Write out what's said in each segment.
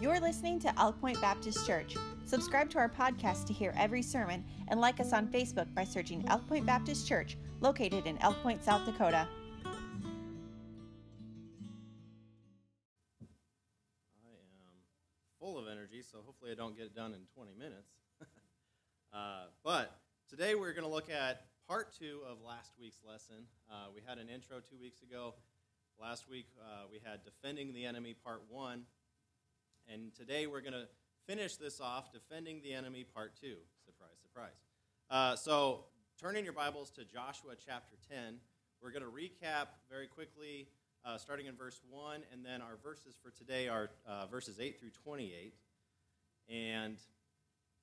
You're listening to Elk Point Baptist Church. Subscribe to our podcast to hear every sermon and like us on Facebook by searching Elk Point Baptist Church, located in Elk Point, South Dakota. I am full of energy, so hopefully I don't get it done in 20 minutes. uh, but today we're going to look at part two of last week's lesson. Uh, we had an intro two weeks ago. Last week uh, we had Defending the Enemy, part one. And today we're going to finish this off, Defending the Enemy, part two. Surprise, surprise. Uh, so, turning your Bibles to Joshua chapter 10, we're going to recap very quickly, uh, starting in verse 1, and then our verses for today are uh, verses 8 through 28. And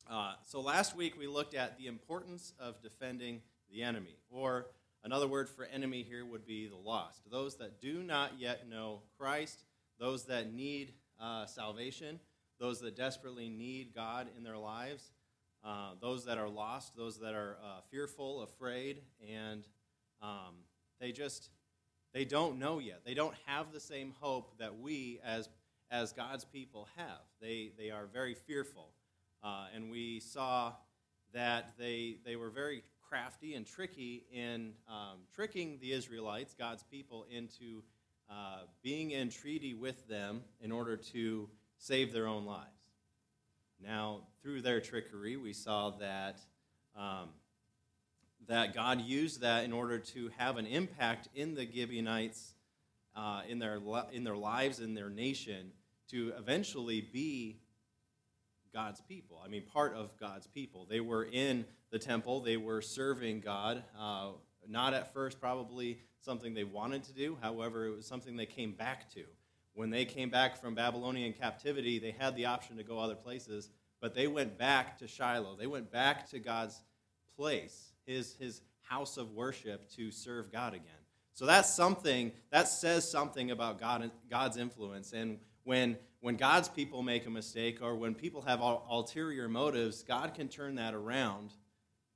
uh, so last week we looked at the importance of defending the enemy, or another word for enemy here would be the lost, those that do not yet know Christ, those that need uh, salvation, those that desperately need God in their lives, uh, those that are lost, those that are uh, fearful, afraid, and um, they just they don't know yet. They don't have the same hope that we as as God's people have. They they are very fearful, uh, and we saw that they they were very crafty and tricky in um, tricking the Israelites, God's people, into uh, being in treaty with them in order to save their own lives. Now, through their trickery, we saw that, um, that God used that in order to have an impact in the Gibeonites, uh, in, their, in their lives, in their nation, to eventually be God's people. I mean, part of God's people. They were in the temple, they were serving God. Uh, not at first, probably something they wanted to do. However, it was something they came back to. When they came back from Babylonian captivity, they had the option to go other places, but they went back to Shiloh. They went back to God's place, his, his house of worship, to serve God again. So that's something, that says something about God, God's influence. And when, when God's people make a mistake or when people have ulterior motives, God can turn that around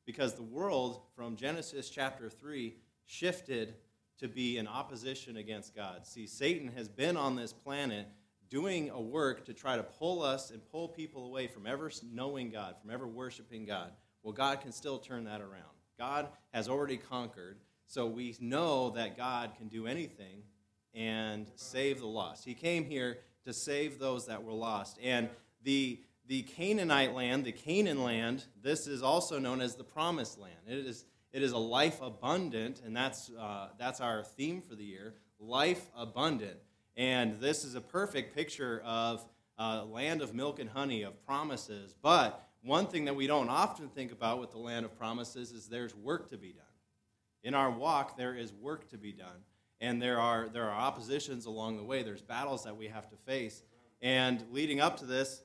because the world from Genesis chapter 3 shifted to be in opposition against God. See, Satan has been on this planet doing a work to try to pull us and pull people away from ever knowing God, from ever worshiping God. Well, God can still turn that around. God has already conquered, so we know that God can do anything and save the lost. He came here to save those that were lost. And the the Canaanite land, the Canaan land, this is also known as the promised land. It is it is a life abundant, and that's, uh, that's our theme for the year life abundant. And this is a perfect picture of uh, land of milk and honey, of promises. But one thing that we don't often think about with the land of promises is there's work to be done. In our walk, there is work to be done. And there are, there are oppositions along the way, there's battles that we have to face. And leading up to this,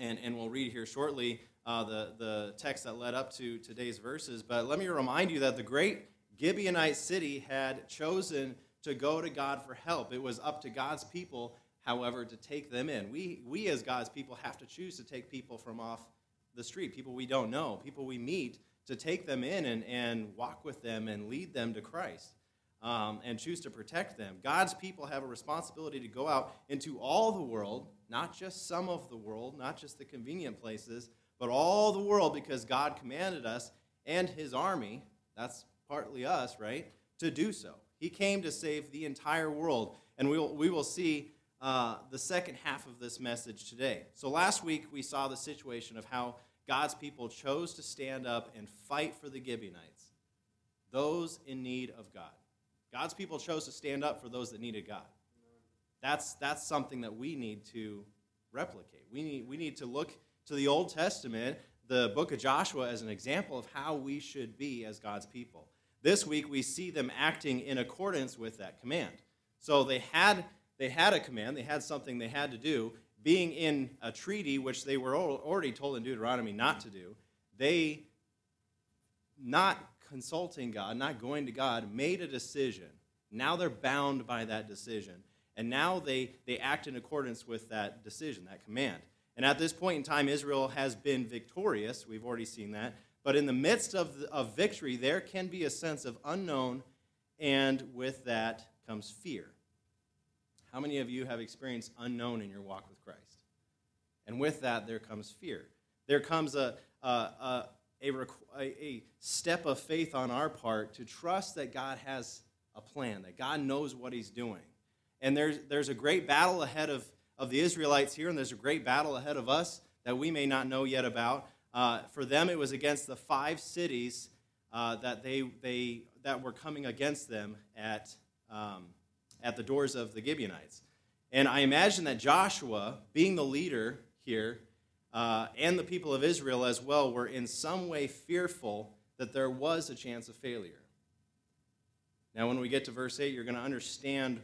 and, and we'll read here shortly, uh, the, the text that led up to today's verses. But let me remind you that the great Gibeonite city had chosen to go to God for help. It was up to God's people, however, to take them in. We, we as God's people, have to choose to take people from off the street, people we don't know, people we meet, to take them in and, and walk with them and lead them to Christ. Um, and choose to protect them. God's people have a responsibility to go out into all the world, not just some of the world, not just the convenient places, but all the world because God commanded us and his army, that's partly us, right, to do so. He came to save the entire world. And we will, we will see uh, the second half of this message today. So last week we saw the situation of how God's people chose to stand up and fight for the Gibeonites, those in need of God. God's people chose to stand up for those that needed God. That's, that's something that we need to replicate. We need, we need to look to the Old Testament, the book of Joshua, as an example of how we should be as God's people. This week, we see them acting in accordance with that command. So they had, they had a command, they had something they had to do. Being in a treaty, which they were already told in Deuteronomy not to do, they, not consulting God, not going to God, made a decision. Now they're bound by that decision. And now they, they act in accordance with that decision, that command. And at this point in time, Israel has been victorious. We've already seen that. But in the midst of, of victory, there can be a sense of unknown, and with that comes fear. How many of you have experienced unknown in your walk with Christ? And with that, there comes fear. There comes a, a, a, a, a step of faith on our part to trust that God has a plan, that God knows what He's doing. And there's, there's a great battle ahead of, of the Israelites here, and there's a great battle ahead of us that we may not know yet about. Uh, for them, it was against the five cities uh, that, they, they, that were coming against them at, um, at the doors of the Gibeonites. And I imagine that Joshua, being the leader here, uh, and the people of Israel as well, were in some way fearful that there was a chance of failure. Now, when we get to verse 8, you're going to understand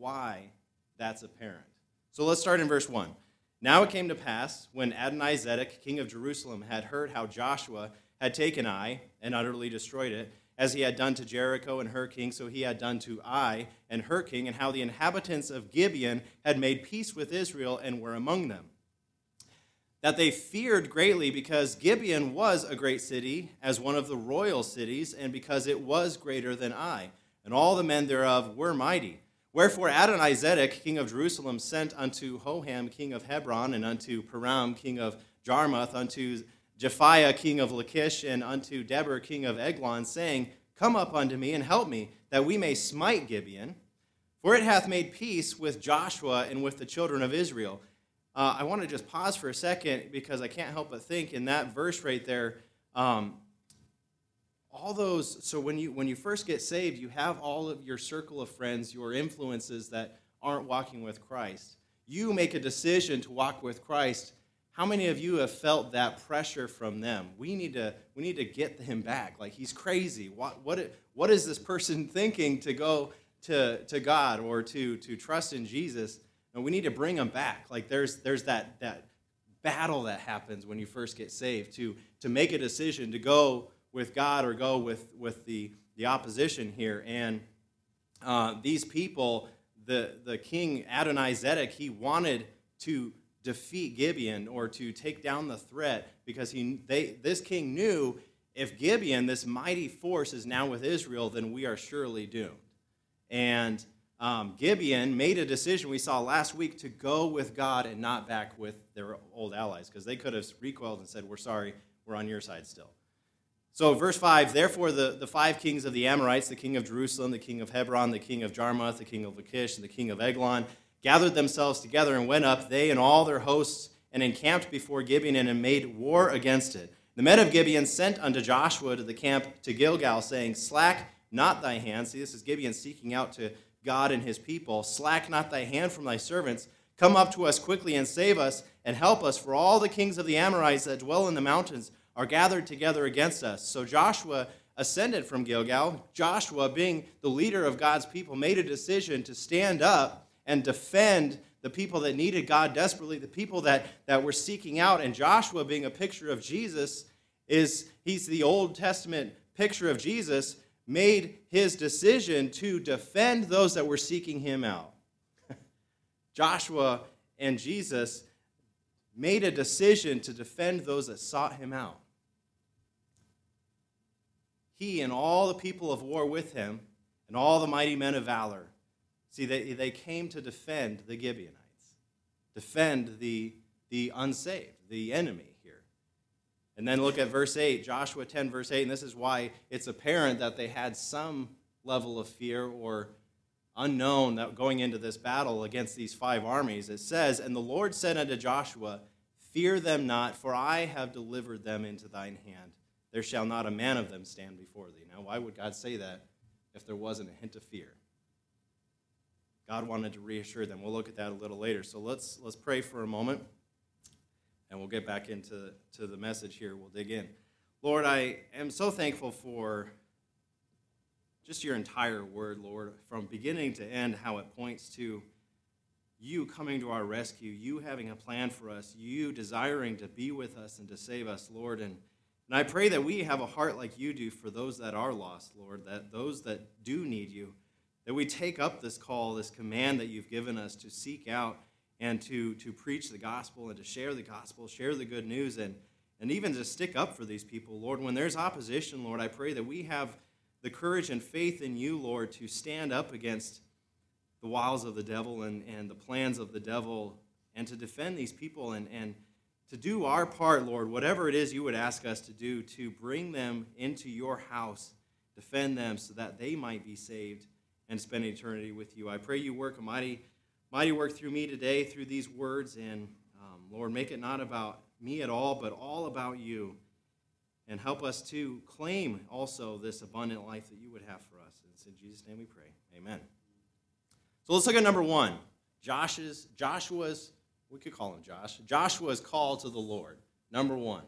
why that's apparent. So let's start in verse 1. Now it came to pass, when Adonizedek, king of Jerusalem, had heard how Joshua had taken Ai and utterly destroyed it, as he had done to Jericho and her king, so he had done to Ai and her king, and how the inhabitants of Gibeon had made peace with Israel and were among them. That they feared greatly because Gibeon was a great city, as one of the royal cities, and because it was greater than Ai, and all the men thereof were mighty. Wherefore Adonizedek, king of Jerusalem, sent unto Hoham, king of Hebron, and unto Piram, king of Jarmuth, unto Japhia, king of Lachish, and unto Debir, king of Eglon, saying, Come up unto me and help me, that we may smite Gibeon. For it hath made peace with Joshua and with the children of Israel. Uh, I want to just pause for a second because I can't help but think in that verse right there, um, all those. So when you when you first get saved, you have all of your circle of friends, your influences that aren't walking with Christ. You make a decision to walk with Christ how many of you have felt that pressure from them? We need to, we need to get him back. Like, he's crazy. What, what, what is this person thinking to go to, to God or to, to trust in Jesus? And we need to bring him back. Like, there's, there's that, that battle that happens when you first get saved to, to make a decision to go with God or go with, with the, the opposition here. And uh, these people, the, the king Adonizedek, he wanted to defeat Gibeon or to take down the threat because he, they, this king knew if Gibeon, this mighty force, is now with Israel, then we are surely doomed. And um, Gibeon made a decision we saw last week to go with God and not back with their old allies because they could have recoiled and said, We're sorry, we're on your side still. So, verse 5 Therefore, the, the five kings of the Amorites, the king of Jerusalem, the king of Hebron, the king of Jarmuth, the king of Lachish, and the king of Eglon, gathered themselves together and went up, they and all their hosts, and encamped before Gibeon and made war against it. The men of Gibeon sent unto Joshua to the camp to Gilgal, saying, Slack not thy hand. See, this is Gibeon seeking out to God and his people. Slack not thy hand from thy servants. Come up to us quickly and save us and help us, for all the kings of the Amorites that dwell in the mountains are gathered together against us. So Joshua ascended from Gilgal. Joshua, being the leader of God's people, made a decision to stand up and defend the people that needed God desperately, the people that, that were seeking out. And Joshua, being a picture of Jesus, is he's the Old Testament picture of Jesus, made his decision to defend those that were seeking him out. Joshua and Jesus made a decision to defend those that sought him out. He and all the people of war with him, and all the mighty men of valor, See, they, they came to defend the Gibeonites, defend the, the unsaved, the enemy here. And then look at verse 8, Joshua 10, verse 8, and this is why it's apparent that they had some level of fear or unknown that going into this battle against these five armies. It says, And the Lord said unto Joshua, Fear them not, for I have delivered them into thine hand. There shall not a man of them stand before thee. Now, why would God say that if there wasn't a hint of fear? God wanted to reassure them. We'll look at that a little later. So let's let's pray for a moment, and we'll get back into to the message here. We'll dig in. Lord, I am so thankful for just your entire word, Lord, from beginning to end, how it points to you coming to our rescue, you having a plan for us, you desiring to be with us and to save us, Lord. And, and I pray that we have a heart like you do for those that are lost, Lord, that those that do need you that we take up this call, this command that you've given us to seek out and to, to preach the gospel and to share the gospel, share the good news, and, and even to stick up for these people. Lord, when there's opposition, Lord, I pray that we have the courage and faith in you, Lord, to stand up against the wiles of the devil and, and the plans of the devil and to defend these people and, and to do our part, Lord, whatever it is you would ask us to do, to bring them into your house, defend them so that they might be saved and spend eternity with you. I pray you work a mighty, mighty work through me today, through these words, and um, Lord, make it not about me at all, but all about you. And help us to claim also this abundant life that you would have for us. And it's in Jesus' name we pray. Amen. So let's look at number one. Josh's, Joshua's, we could call him Josh, Joshua's call to the Lord. Number one.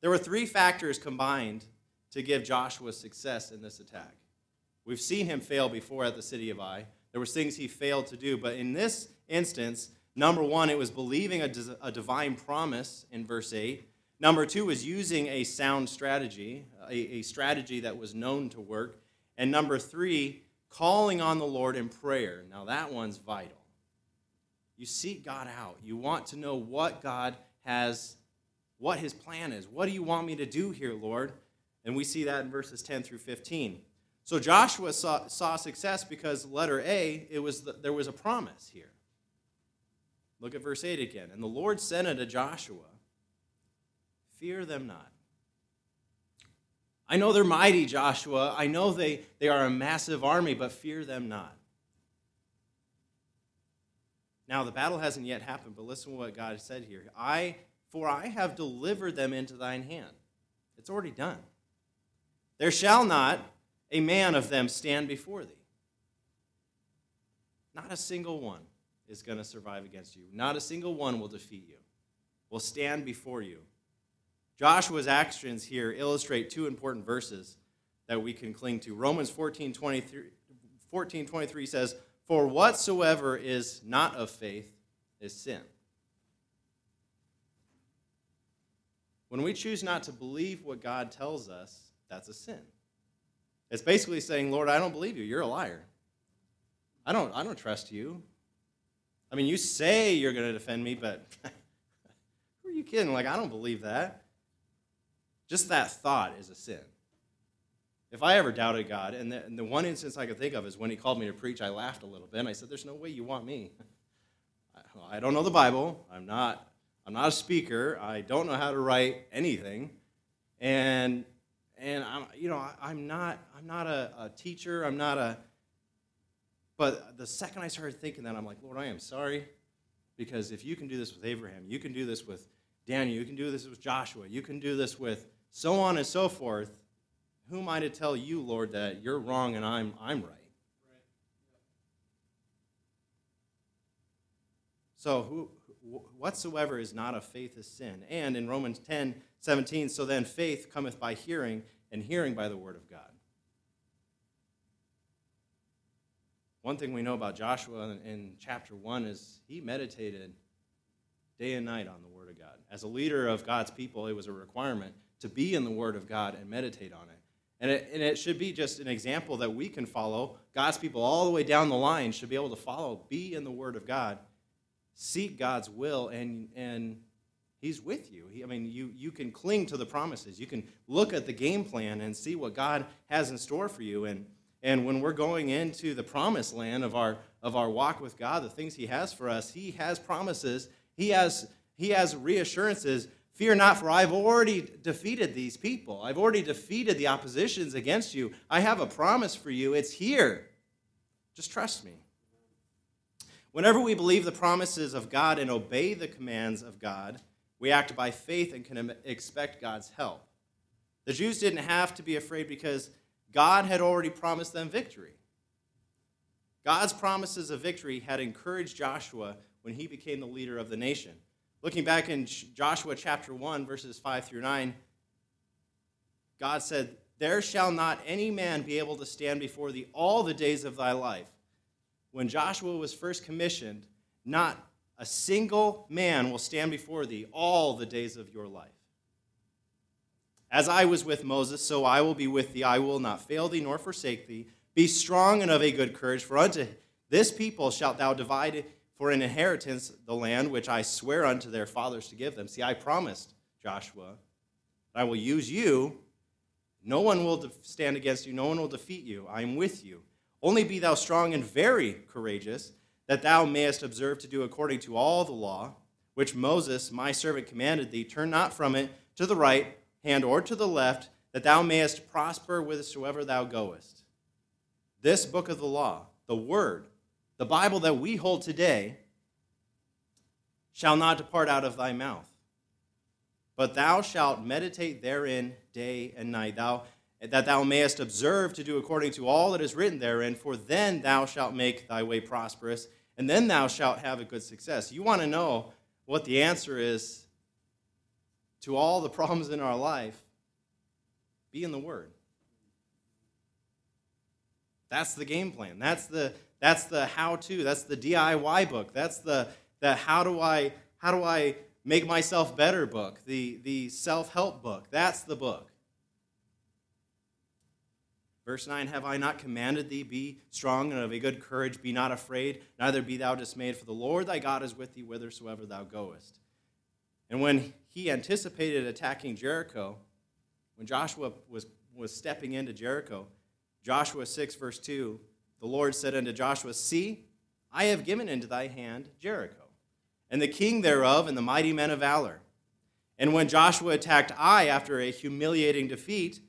There were three factors combined to give Joshua success in this attack. We've seen him fail before at the city of Ai. There were things he failed to do, but in this instance, number one, it was believing a, a divine promise in verse 8. Number two was using a sound strategy, a, a strategy that was known to work. And number three, calling on the Lord in prayer. Now, that one's vital. You seek God out. You want to know what God has, what his plan is. What do you want me to do here, Lord? And we see that in verses 10 through 15. So Joshua saw, saw success because, letter A, it was the, there was a promise here. Look at verse 8 again. And the Lord said unto Joshua, Fear them not. I know they're mighty, Joshua. I know they, they are a massive army, but fear them not. Now, the battle hasn't yet happened, but listen to what God said here. I, for I have delivered them into thine hand. It's already done. There shall not a man of them stand before thee. Not a single one is going to survive against you. Not a single one will defeat you, will stand before you. Joshua's actions here illustrate two important verses that we can cling to. Romans 14 23, 14, 23 says, For whatsoever is not of faith is sin. When we choose not to believe what God tells us, that's a sin. It's basically saying, Lord, I don't believe you. You're a liar. I don't, I don't trust you. I mean, you say you're going to defend me, but who are you kidding? Like, I don't believe that. Just that thought is a sin. If I ever doubted God, and the, and the one instance I could think of is when he called me to preach, I laughed a little bit, and I said, There's no way you want me. I don't know the Bible. I'm not, I'm not a speaker. I don't know how to write anything. And, and I'm, you know, I, am not, I'm not a, a teacher. I'm not a, but the second I started thinking that, I'm like, Lord, I am sorry. Because if you can do this with Abraham, you can do this with Daniel, you can do this with Joshua, you can do this with so on and so forth. Who am I to tell you, Lord, that you're wrong and I'm, I'm right? So, who, whatsoever is not of faith is sin. And in Romans 10 17, so then faith cometh by hearing, and hearing by the word of God. One thing we know about Joshua in, in chapter 1 is he meditated day and night on the Word of God. As a leader of God's people, it was a requirement to be in the Word of God and meditate on it. And it, and it should be just an example that we can follow. God's people, all the way down the line, should be able to follow, be in the Word of God, seek God's will, and, and He's with you. He, I mean, you, you can cling to the promises. You can look at the game plan and see what God has in store for you. And, and when we're going into the promised land of our, of our walk with God, the things He has for us, He has promises, He has, he has reassurances. Fear not, for I've already defeated these people. I've already defeated the oppositions against you. I have a promise for you. It's here. Just trust me. Whenever we believe the promises of God and obey the commands of God, we act by faith and can expect God's help. The Jews didn't have to be afraid because God had already promised them victory. God's promises of victory had encouraged Joshua when he became the leader of the nation. Looking back in Joshua chapter 1, verses 5 through 9, God said, There shall not any man be able to stand before thee all the days of thy life. When Joshua was first commissioned, not a single man will stand before thee all the days of your life. As I was with Moses, so I will be with thee. I will not fail thee nor forsake thee. Be strong and of a good courage, for unto this people shalt thou divide for an inheritance the land which I swear unto their fathers to give them. See, I promised Joshua, that I will use you. No one will stand against you, no one will defeat you. I am with you. Only be thou strong and very courageous. that thou mayest observe to do according to all the law, which Moses, my servant, commanded thee. Turn not from it to the right hand or to the left, that thou mayest prosper whithersoever thou goest. This book of the law, the Word, the Bible that we hold today, shall not depart out of thy mouth, but thou shalt meditate therein day and night. Thou that thou mayest observe to do according to all that is written therein, for then thou shalt make thy way prosperous, and then thou shalt have a good success. You want to know what the answer is to all the problems in our life? Be in the Word. That's the game plan. That's the that's the how-to. That's the DIY book. That's the the how do I how do I make myself better book. The the self-help book. That's the book. Verse 9 Have I not commanded thee, be strong and of a good courage, be not afraid, neither be thou dismayed, for the Lord thy God is with thee whithersoever thou goest. And when he anticipated attacking Jericho, when Joshua was, was stepping into Jericho, Joshua 6, verse 2, the Lord said unto Joshua, See, I have given into thy hand Jericho, and the king thereof, and the mighty men of valor. And when Joshua attacked Ai after a humiliating defeat,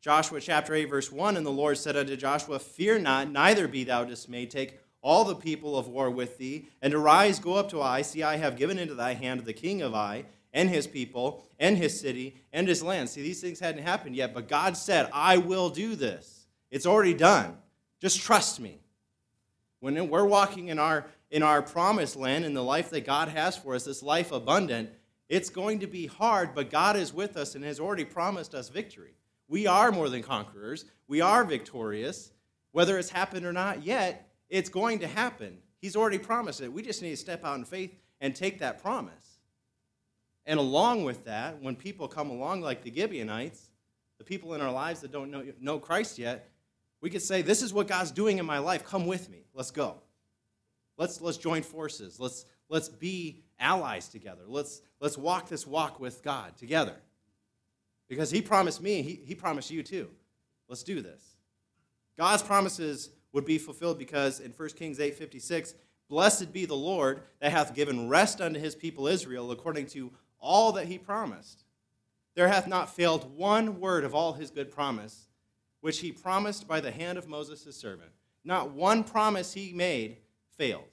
Joshua chapter 8, verse 1 And the Lord said unto Joshua, Fear not, neither be thou dismayed. Take all the people of war with thee, and arise, go up to Ai. See, I have given into thy hand the king of Ai, and his people, and his city, and his land. See, these things hadn't happened yet, but God said, I will do this. It's already done. Just trust me. When we're walking in our, in our promised land, in the life that God has for us, this life abundant, it's going to be hard, but God is with us and has already promised us victory. We are more than conquerors. We are victorious. Whether it's happened or not yet, it's going to happen. He's already promised it. We just need to step out in faith and take that promise. And along with that, when people come along like the Gibeonites, the people in our lives that don't know, know Christ yet, we could say, This is what God's doing in my life. Come with me. Let's go. Let's, let's join forces. Let's, let's be allies together. Let's, let's walk this walk with God together. Because he promised me, he, he promised you too. Let's do this. God's promises would be fulfilled because in 1 Kings 8:56, blessed be the Lord that hath given rest unto his people Israel according to all that he promised. There hath not failed one word of all his good promise, which he promised by the hand of Moses his servant. Not one promise he made failed.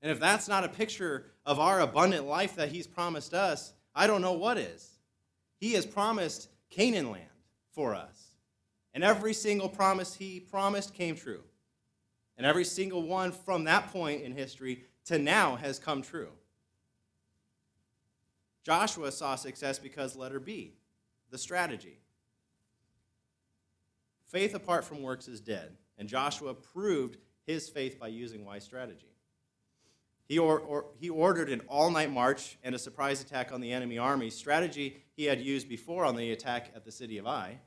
And if that's not a picture of our abundant life that he's promised us, I don't know what is. He has promised Canaan land for us. And every single promise he promised came true. And every single one from that point in history to now has come true. Joshua saw success because letter B, the strategy. Faith apart from works is dead, and Joshua proved his faith by using wise strategy. He, or, or, he ordered an all night march and a surprise attack on the enemy army, strategy he had used before on the attack at the city of Ai.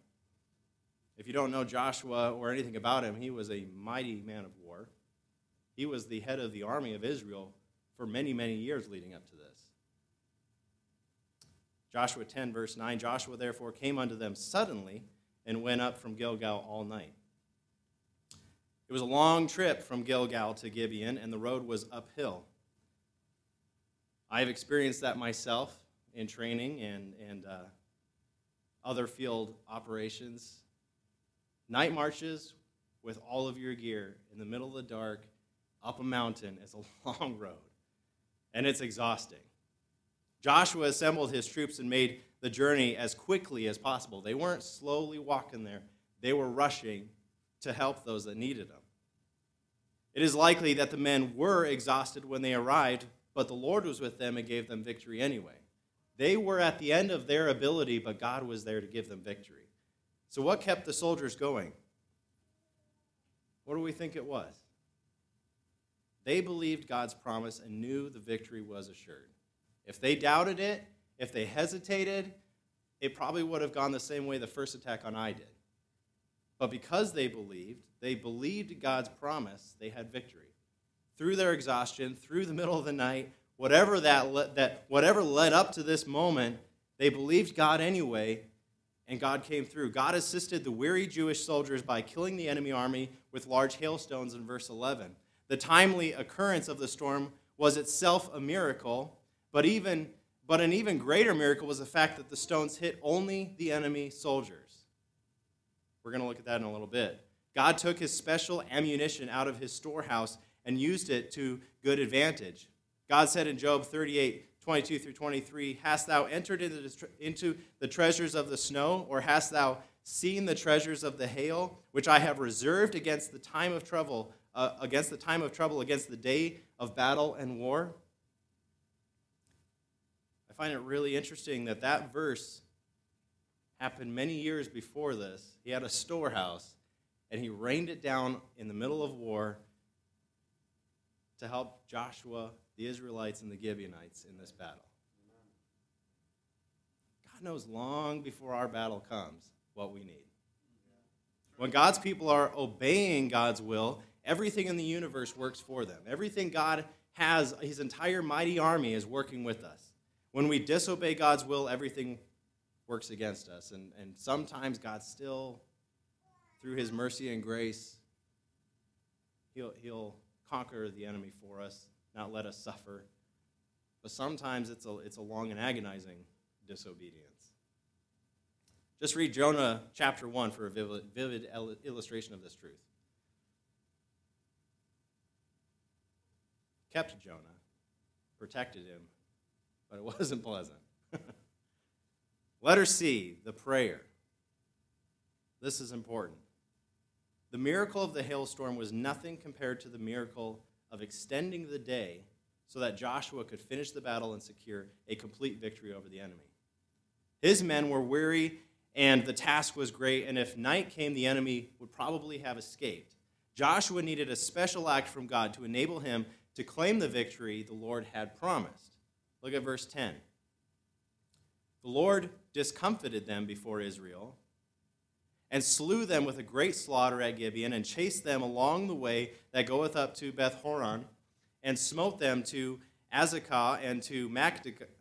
If you don't know Joshua or anything about him, he was a mighty man of war. He was the head of the army of Israel for many, many years leading up to this. Joshua 10, verse 9 Joshua therefore came unto them suddenly and went up from Gilgal all night. It was a long trip from Gilgal to Gibeon, and the road was uphill. I've experienced that myself in training and, and uh, other field operations. Night marches with all of your gear in the middle of the dark up a mountain is a long road, and it's exhausting. Joshua assembled his troops and made the journey as quickly as possible. They weren't slowly walking there, they were rushing to help those that needed them. It is likely that the men were exhausted when they arrived, but the Lord was with them and gave them victory anyway. They were at the end of their ability, but God was there to give them victory. So, what kept the soldiers going? What do we think it was? They believed God's promise and knew the victory was assured. If they doubted it, if they hesitated, it probably would have gone the same way the first attack on Ai did. But because they believed, they believed God's promise, they had victory through their exhaustion, through the middle of the night, whatever that, le- that whatever led up to this moment, they believed God anyway, and God came through. God assisted the weary Jewish soldiers by killing the enemy army with large hailstones in verse 11. The timely occurrence of the storm was itself a miracle, but even but an even greater miracle was the fact that the stones hit only the enemy soldiers. We're going to look at that in a little bit. God took his special ammunition out of his storehouse and used it to good advantage. God said in Job 38 22 through 23, Hast thou entered into the treasures of the snow, or hast thou seen the treasures of the hail, which I have reserved against the time of trouble, uh, against the time of trouble, against the day of battle and war? I find it really interesting that that verse happened many years before this. He had a storehouse, and he rained it down in the middle of war to help Joshua the Israelites and the Gibeonites in this battle. God knows long before our battle comes what we need. When God's people are obeying God's will, everything in the universe works for them. Everything God has, his entire mighty army is working with us. When we disobey God's will, everything works against us. And, and sometimes God still, through his mercy and grace, he'll, he'll conquer the enemy for us not let us suffer. But sometimes it's a, it's a long and agonizing disobedience. Just read Jonah chapter 1 for a vivid, vivid illustration of this truth. Kept Jonah, protected him, but it wasn't pleasant. Letter C, the prayer. This is important. The miracle of the hailstorm was nothing compared to the miracle of extending the day so that Joshua could finish the battle and secure a complete victory over the enemy. His men were weary, and the task was great, and if night came, the enemy would probably have escaped. Joshua needed a special act from God to enable him to claim the victory the Lord had promised. Look at verse 10. The Lord discomfited them before Israel and slew them with a great slaughter at Gibeon, and chased them along the way that goeth up to Beth Horon, and smote them to Azekah and to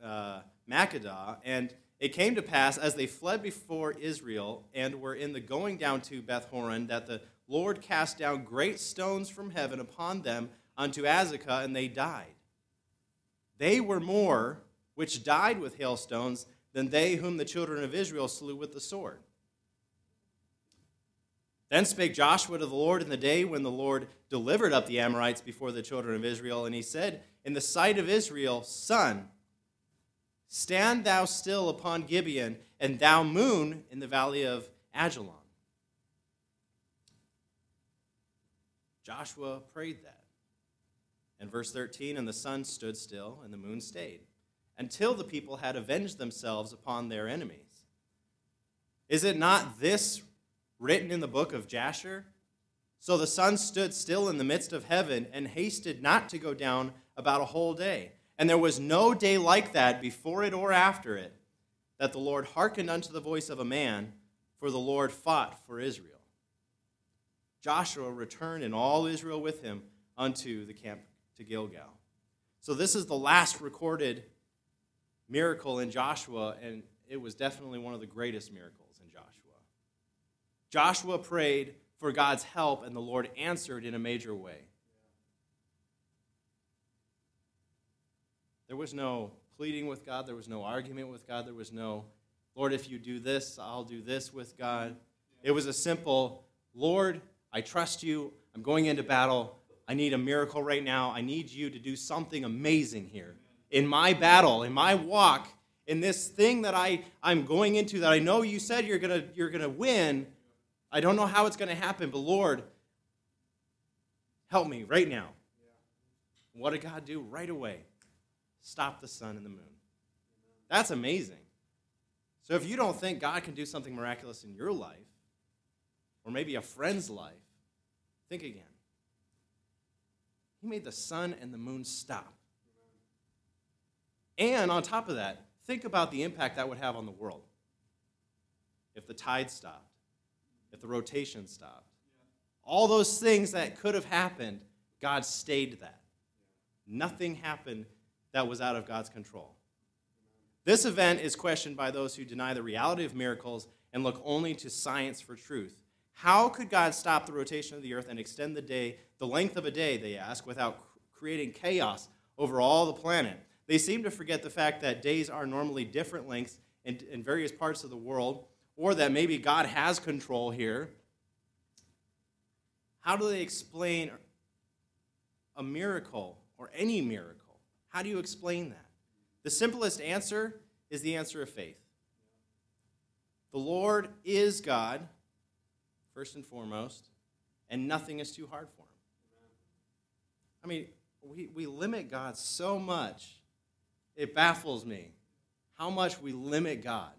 uh, Makkedah. And it came to pass, as they fled before Israel, and were in the going down to Beth Horon, that the Lord cast down great stones from heaven upon them unto Azekah, and they died. They were more which died with hailstones than they whom the children of Israel slew with the sword. Then spake Joshua to the Lord in the day when the Lord delivered up the Amorites before the children of Israel, and he said, In the sight of Israel, Sun, stand thou still upon Gibeon, and thou moon in the valley of Ajalon. Joshua prayed that. And verse 13, and the sun stood still, and the moon stayed, until the people had avenged themselves upon their enemies. Is it not this written in the book of Jasher? So the sun stood still in the midst of heaven and hasted not to go down about a whole day. And there was no day like that before it or after it, that the Lord hearkened unto the voice of a man, for the Lord fought for Israel. Joshua returned and all Israel with him unto the camp to Gilgal. So this is the last recorded miracle in Joshua, and it was definitely one of the greatest miracles. In Joshua. Joshua prayed for God's help, and the Lord answered in a major way. There was no pleading with God, there was no argument with God, there was no, Lord, if you do this, I'll do this with God. It was a simple, Lord, I trust you. I'm going into battle. I need a miracle right now. I need you to do something amazing here. In my battle, in my walk, in this thing that I, I'm going into that I know you said you're going you're going to win, I don't know how it's going to happen, but Lord, help me right now. What did God do right away? Stop the sun and the moon. That's amazing. So if you don't think God can do something miraculous in your life, or maybe a friend's life, think again. He made the sun and the moon stop. And on top of that, think about the impact that would have on the world if the tide stopped if the rotation stopped. All those things that could have happened, God stayed that. Nothing happened that was out of God's control. This event is questioned by those who deny the reality of miracles and look only to science for truth. How could God stop the rotation of the earth and extend the day, the length of a day, they ask, without creating chaos over all the planet? They seem to forget the fact that days are normally different lengths in, in various parts of the world, or that maybe God has control here. How do they explain a miracle or any miracle? How do you explain that? The simplest answer is the answer of faith. The Lord is God, first and foremost, and nothing is too hard for him. I mean, we, we limit God so much, it baffles me how much we limit God.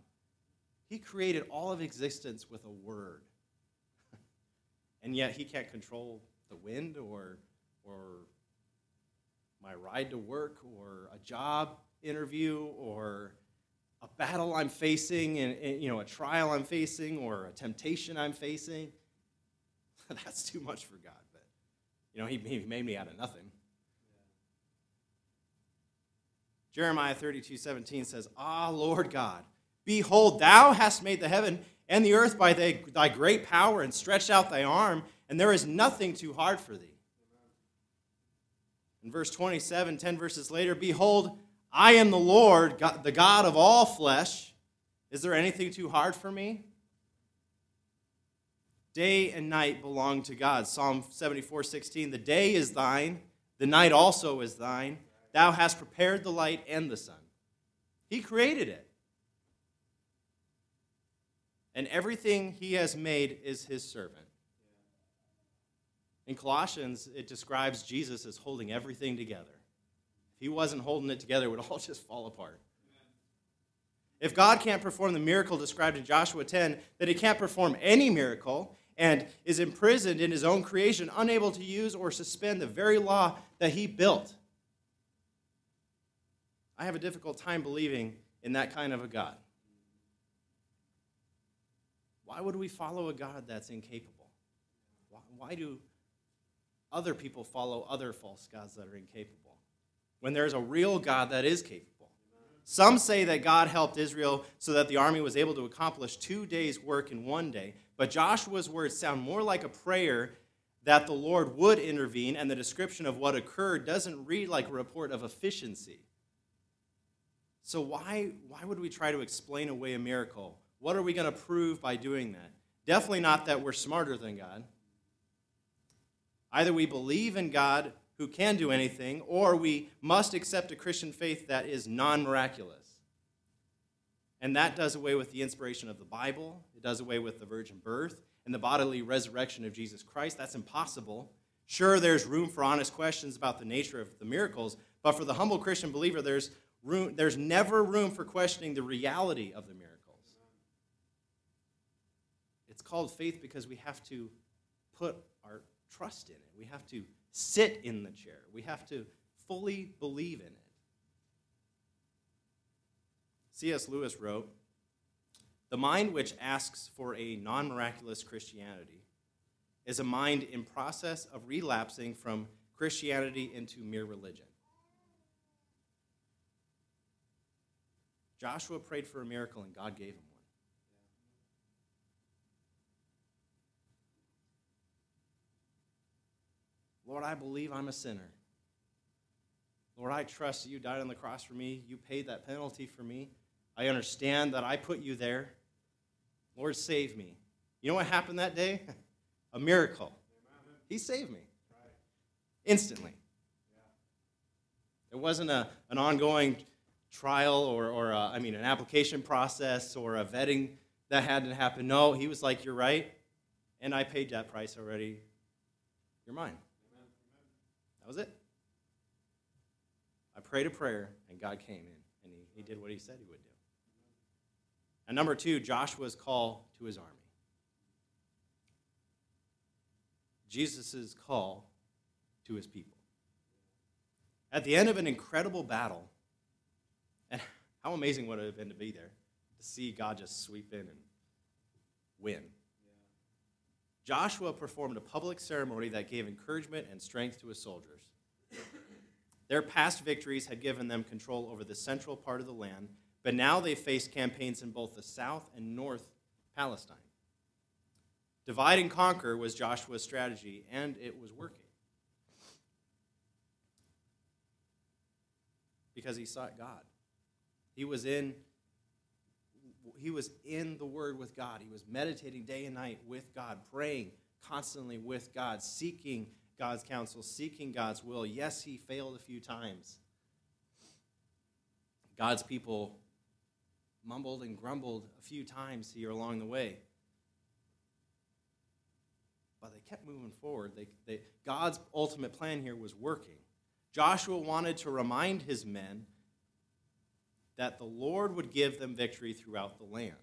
He created all of existence with a word. and yet he can't control the wind or, or my ride to work or a job interview or a battle I'm facing and, and, you know a trial I'm facing or a temptation I'm facing. That's too much for God, but you know he, he made me out of nothing. Jeremiah 32, 17 says, Ah, Lord God, behold, thou hast made the heaven and the earth by thy, thy great power and stretched out thy arm, and there is nothing too hard for thee. In verse 27, 10 verses later, behold, I am the Lord, God, the God of all flesh. Is there anything too hard for me? Day and night belong to God. Psalm 74, 16. The day is thine, the night also is thine. Thou hast prepared the light and the sun. He created it. And everything he has made is his servant. In Colossians, it describes Jesus as holding everything together. If he wasn't holding it together, it would all just fall apart. If God can't perform the miracle described in Joshua 10, then he can't perform any miracle and is imprisoned in his own creation, unable to use or suspend the very law that he built. I have a difficult time believing in that kind of a God. Why would we follow a God that's incapable? Why do other people follow other false gods that are incapable when there's a real God that is capable? Some say that God helped Israel so that the army was able to accomplish two days' work in one day, but Joshua's words sound more like a prayer that the Lord would intervene, and the description of what occurred doesn't read like a report of efficiency. So, why, why would we try to explain away a miracle? What are we going to prove by doing that? Definitely not that we're smarter than God. Either we believe in God who can do anything, or we must accept a Christian faith that is non miraculous. And that does away with the inspiration of the Bible, it does away with the virgin birth and the bodily resurrection of Jesus Christ. That's impossible. Sure, there's room for honest questions about the nature of the miracles, but for the humble Christian believer, there's room, there's never room for questioning the reality of the miracles. It's called faith because we have to put our trust in it. We have to sit in the chair. We have to fully believe in it. C.S. Lewis wrote The mind which asks for a non miraculous Christianity is a mind in process of relapsing from Christianity into mere religion. Joshua prayed for a miracle and God gave him one. Lord, I believe I'm a sinner. Lord, I trust that you died on the cross for me. You paid that penalty for me. I understand that I put you there. Lord, save me. You know what happened that day? a miracle. He saved me instantly. It wasn't a, an ongoing trial or, or a, I mean, an application process or a vetting that had to happen. No, he was like, You're right, and I paid that price already. You're mine. That was it. I prayed a prayer, and God came in, and he, he did what he said he would do. And number two, Joshua's call to his army. Jesus' call to his people. At the end of an incredible battle, and how amazing would it have been to be there, to see God just sweep in and win. Joshua performed a public ceremony that gave encouragement and strength to his soldiers. Their past victories had given them control over the central part of the land, but now they faced campaigns in both the south and north Palestine. Divide and conquer was Joshua's strategy, and it was working. Because he sought God. He was in he was in the word with God. He was meditating day and night with God, praying constantly with God, seeking God's counsel, seeking God's will. Yes, he failed a few times. God's people mumbled and grumbled a few times here along the way. But they kept moving forward. They, they, God's ultimate plan here was working. Joshua wanted to remind his men that the Lord would give them victory throughout the land.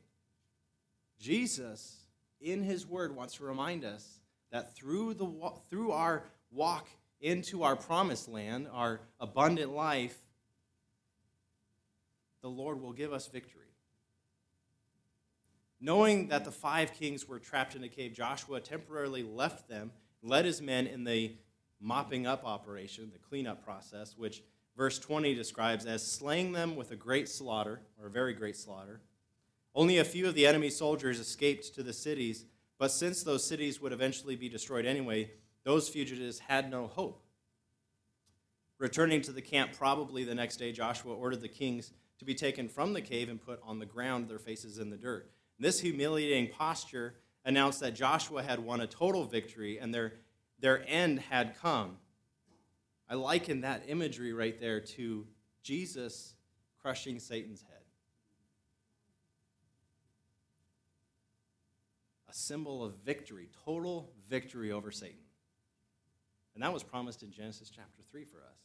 Jesus, in his word, wants to remind us that through, the, through our walk into our promised land, our abundant life, the Lord will give us victory. Knowing that the five kings were trapped in a cave, Joshua temporarily left them, led his men in the mopping up operation, the cleanup process, which verse 20 describes as slaying them with a great slaughter, or a very great slaughter. Only a few of the enemy soldiers escaped to the cities, but since those cities would eventually be destroyed anyway, those fugitives had no hope. Returning to the camp probably the next day, Joshua ordered the kings to be taken from the cave and put on the ground, their faces in the dirt. This humiliating posture announced that Joshua had won a total victory and their, their end had come. I liken that imagery right there to Jesus crushing Satan's head. A symbol of victory, total victory over Satan. And that was promised in Genesis chapter 3 for us.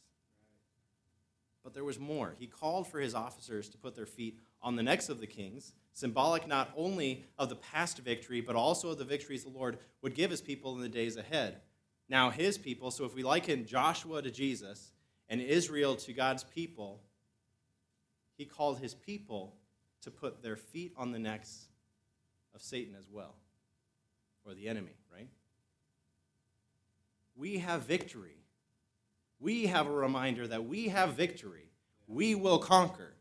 But there was more. He called for his officers to put their feet on the necks of the kings, symbolic not only of the past victory, but also of the victories the Lord would give his people in the days ahead now his people. So if we liken Joshua to Jesus and Israel to God's people, he called his people to put their feet on the necks of Satan as well, or the enemy, right? We have victory. We have a reminder that we have victory. We will conquer.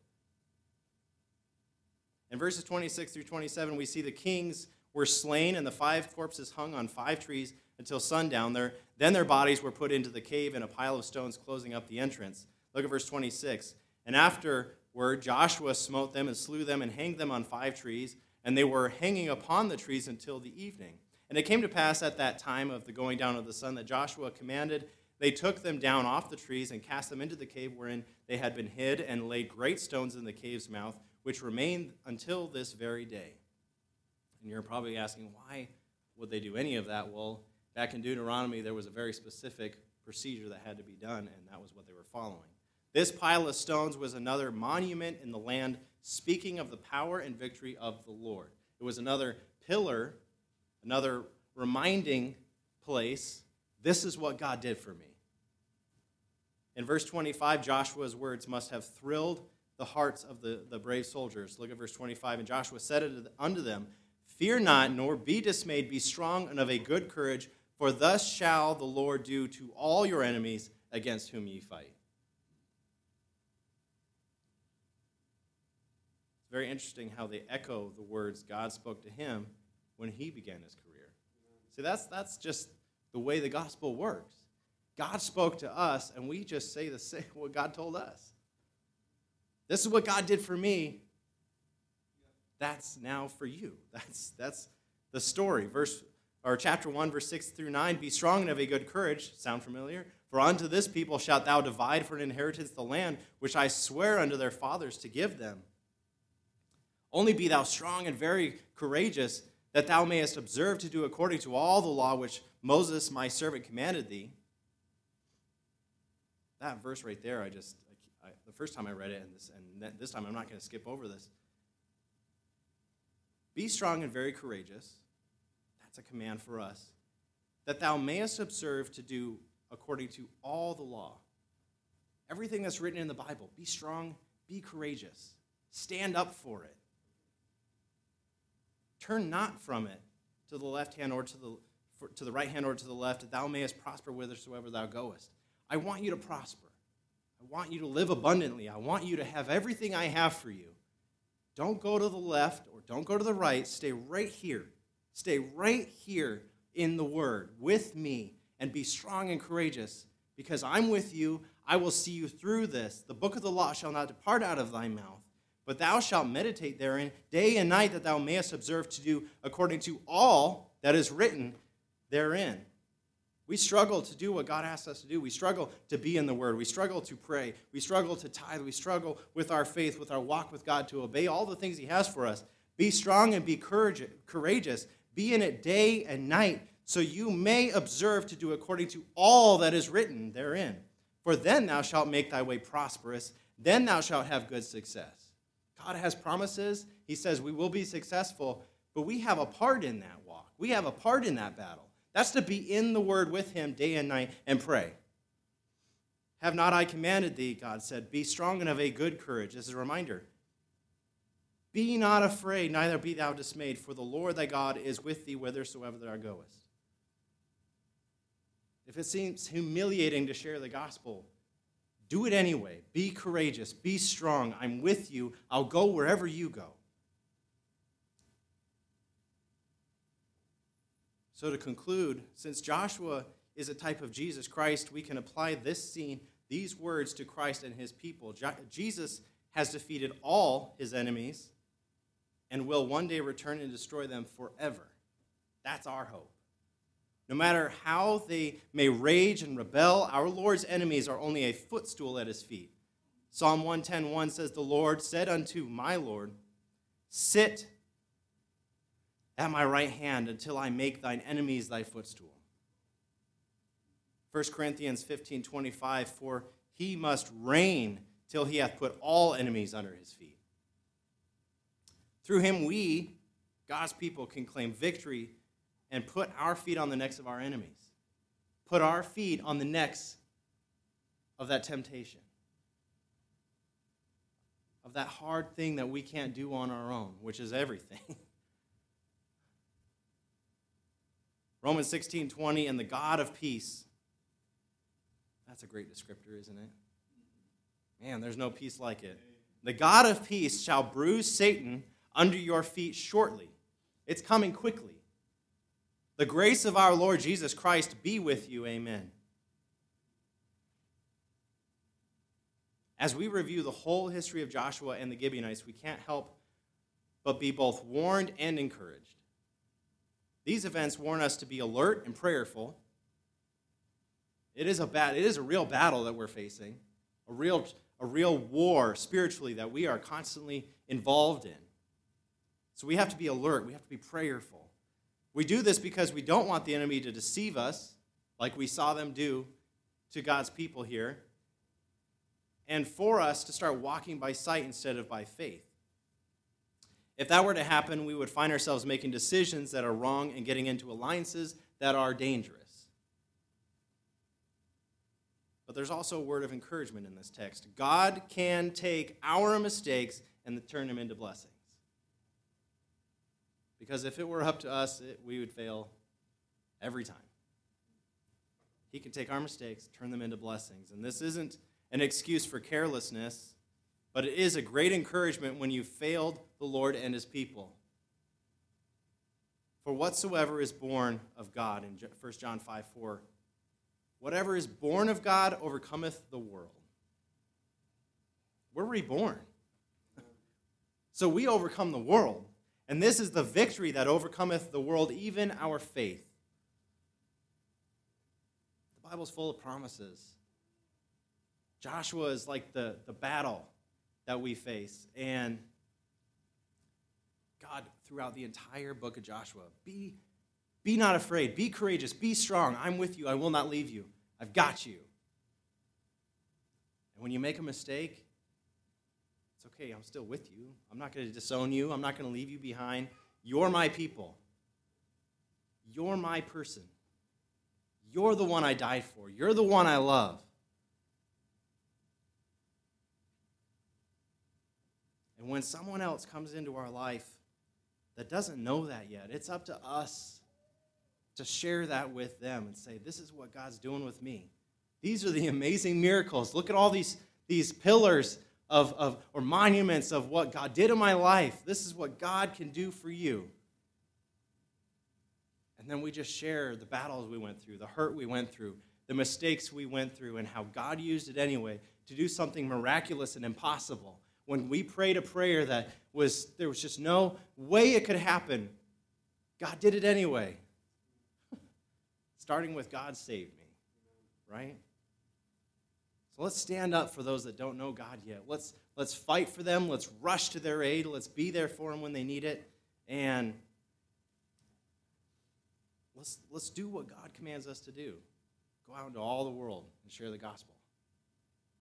In verses 26 through 27, we see the kings were slain and the five corpses hung on five trees until sundown. There, then their bodies were put into the cave in a pile of stones closing up the entrance. Look at verse 26. And afterward, Joshua smote them and slew them and hanged them on five trees, and they were hanging upon the trees until the evening. And it came to pass at that time of the going down of the sun that Joshua commanded, they took them down off the trees and cast them into the cave wherein they had been hid, and laid great stones in the cave's mouth, which remain until this very day. And you're probably asking, why would they do any of that? Well, Back in Deuteronomy, there was a very specific procedure that had to be done, and that was what they were following. This pile of stones was another monument in the land speaking of the power and victory of the Lord. It was another pillar, another reminding place. This is what God did for me. In verse 25, Joshua's words must have thrilled the hearts of the, the brave soldiers. Look at verse 25. And Joshua said unto them, Fear not, nor be dismayed. Be strong and of a good courage, for thus shall the Lord do to all your enemies against whom ye fight. It's very interesting how they echo the words God spoke to him when he began his career. See, that's, that's just the way the gospel works. God spoke to us, and we just say the same what God told us. This is what God did for me. That's now for you. That's that's the story. Verse or chapter 1, verse 6 through 9, be strong and of a good courage. Sound familiar? For unto this people shalt thou divide for an inheritance the land which I swear unto their fathers to give them. Only be thou strong and very courageous, that thou mayest observe to do according to all the law which Moses my servant commanded thee. That verse right there, I just, I, the first time I read it, and this, and this time I'm not going to skip over this. Be strong and very courageous that's a command for us. That thou mayest observe to do according to all the law. Everything that's written in the Bible. Be strong, be courageous, stand up for it. Turn not from it to the left hand or to the, for, to the right hand or to the left, that thou mayest prosper whithersoever thou goest. I want you to prosper. I want you to live abundantly. I want you to have everything I have for you. Don't go to the left or don't go to the right. Stay right here. Stay right here in the Word with me and be strong and courageous because I'm with you. I will see you through this. The book of the law shall not depart out of thy mouth, but thou shalt meditate therein day and night that thou mayest observe to do according to all that is written therein. We struggle to do what God asks us to do. We struggle to be in the Word. We struggle to pray. We struggle to tithe. We struggle with our faith, with our walk with God, to obey all the things He has for us. Be strong and be courageous. Be in it day and night, so you may observe to do according to all that is written therein. For then thou shalt make thy way prosperous. Then thou shalt have good success. God has promises. He says we will be successful, but we have a part in that walk. We have a part in that battle. That's to be in the Word with Him day and night and pray. Have not I commanded thee, God said, be strong and of a good courage. This is a reminder. Be not afraid, neither be thou dismayed, for the Lord thy God is with thee whithersoever thou goest. If it seems humiliating to share the gospel, do it anyway. Be courageous. Be strong. I'm with you. I'll go wherever you go. So, to conclude, since Joshua is a type of Jesus Christ, we can apply this scene, these words to Christ and his people. Jesus has defeated all his enemies and will one day return and destroy them forever. That's our hope. No matter how they may rage and rebel, our Lord's enemies are only a footstool at his feet. Psalm 110:1 says, The Lord said unto my Lord, Sit at my right hand until I make thine enemies thy footstool. 1 Corinthians 15 25, for he must reign till he hath put all enemies under his feet. Through him, we, God's people, can claim victory and put our feet on the necks of our enemies, put our feet on the necks of that temptation, of that hard thing that we can't do on our own, which is everything. Romans 16 20, and the God of peace. That's a great descriptor, isn't it? Man, there's no peace like it. The God of peace shall bruise Satan under your feet shortly. It's coming quickly. The grace of our Lord Jesus Christ be with you. Amen. As we review the whole history of Joshua and the Gibeonites, we can't help but be both warned and encouraged. These events warn us to be alert and prayerful. It is a bad, it is a real battle that we're facing, a real, a real war spiritually that we are constantly involved in. So we have to be alert, we have to be prayerful. We do this because we don't want the enemy to deceive us, like we saw them do to God's people here, and for us to start walking by sight instead of by faith. If that were to happen, we would find ourselves making decisions that are wrong and getting into alliances that are dangerous. But there's also a word of encouragement in this text. God can take our mistakes and turn them into blessings. Because if it were up to us, it, we would fail every time. He can take our mistakes, turn them into blessings. And this isn't an excuse for carelessness but it is a great encouragement when you failed the Lord and his people. For whatsoever is born of God, in 1 John 5 4, whatever is born of God overcometh the world. We're reborn. So we overcome the world. And this is the victory that overcometh the world, even our faith. The Bible's full of promises. Joshua is like the, the battle that we face. And God, throughout the entire book of Joshua, be, be not afraid, be courageous, be strong. I'm with you, I will not leave you. I've got you. And when you make a mistake, okay, I'm still with you. I'm not going to disown you, I'm not going to leave you behind. You're my people, you're my person. You're the one I died for. You're the one I love. And when someone else comes into our life that doesn't know that yet, it's up to us to share that with them and say, This is what God's doing with me. These are the amazing miracles. Look at all these, these pillars of, of, or monuments of what God did in my life. This is what God can do for you. And then we just share the battles we went through, the hurt we went through, the mistakes we went through, and how God used it anyway to do something miraculous and impossible. When we prayed a prayer that was, there was just no way it could happen, God did it anyway. Starting with God saved me, right? So let's stand up for those that don't know God yet. Let's, let's fight for them. Let's rush to their aid. Let's be there for them when they need it. And let's, let's do what God commands us to do go out into all the world and share the gospel.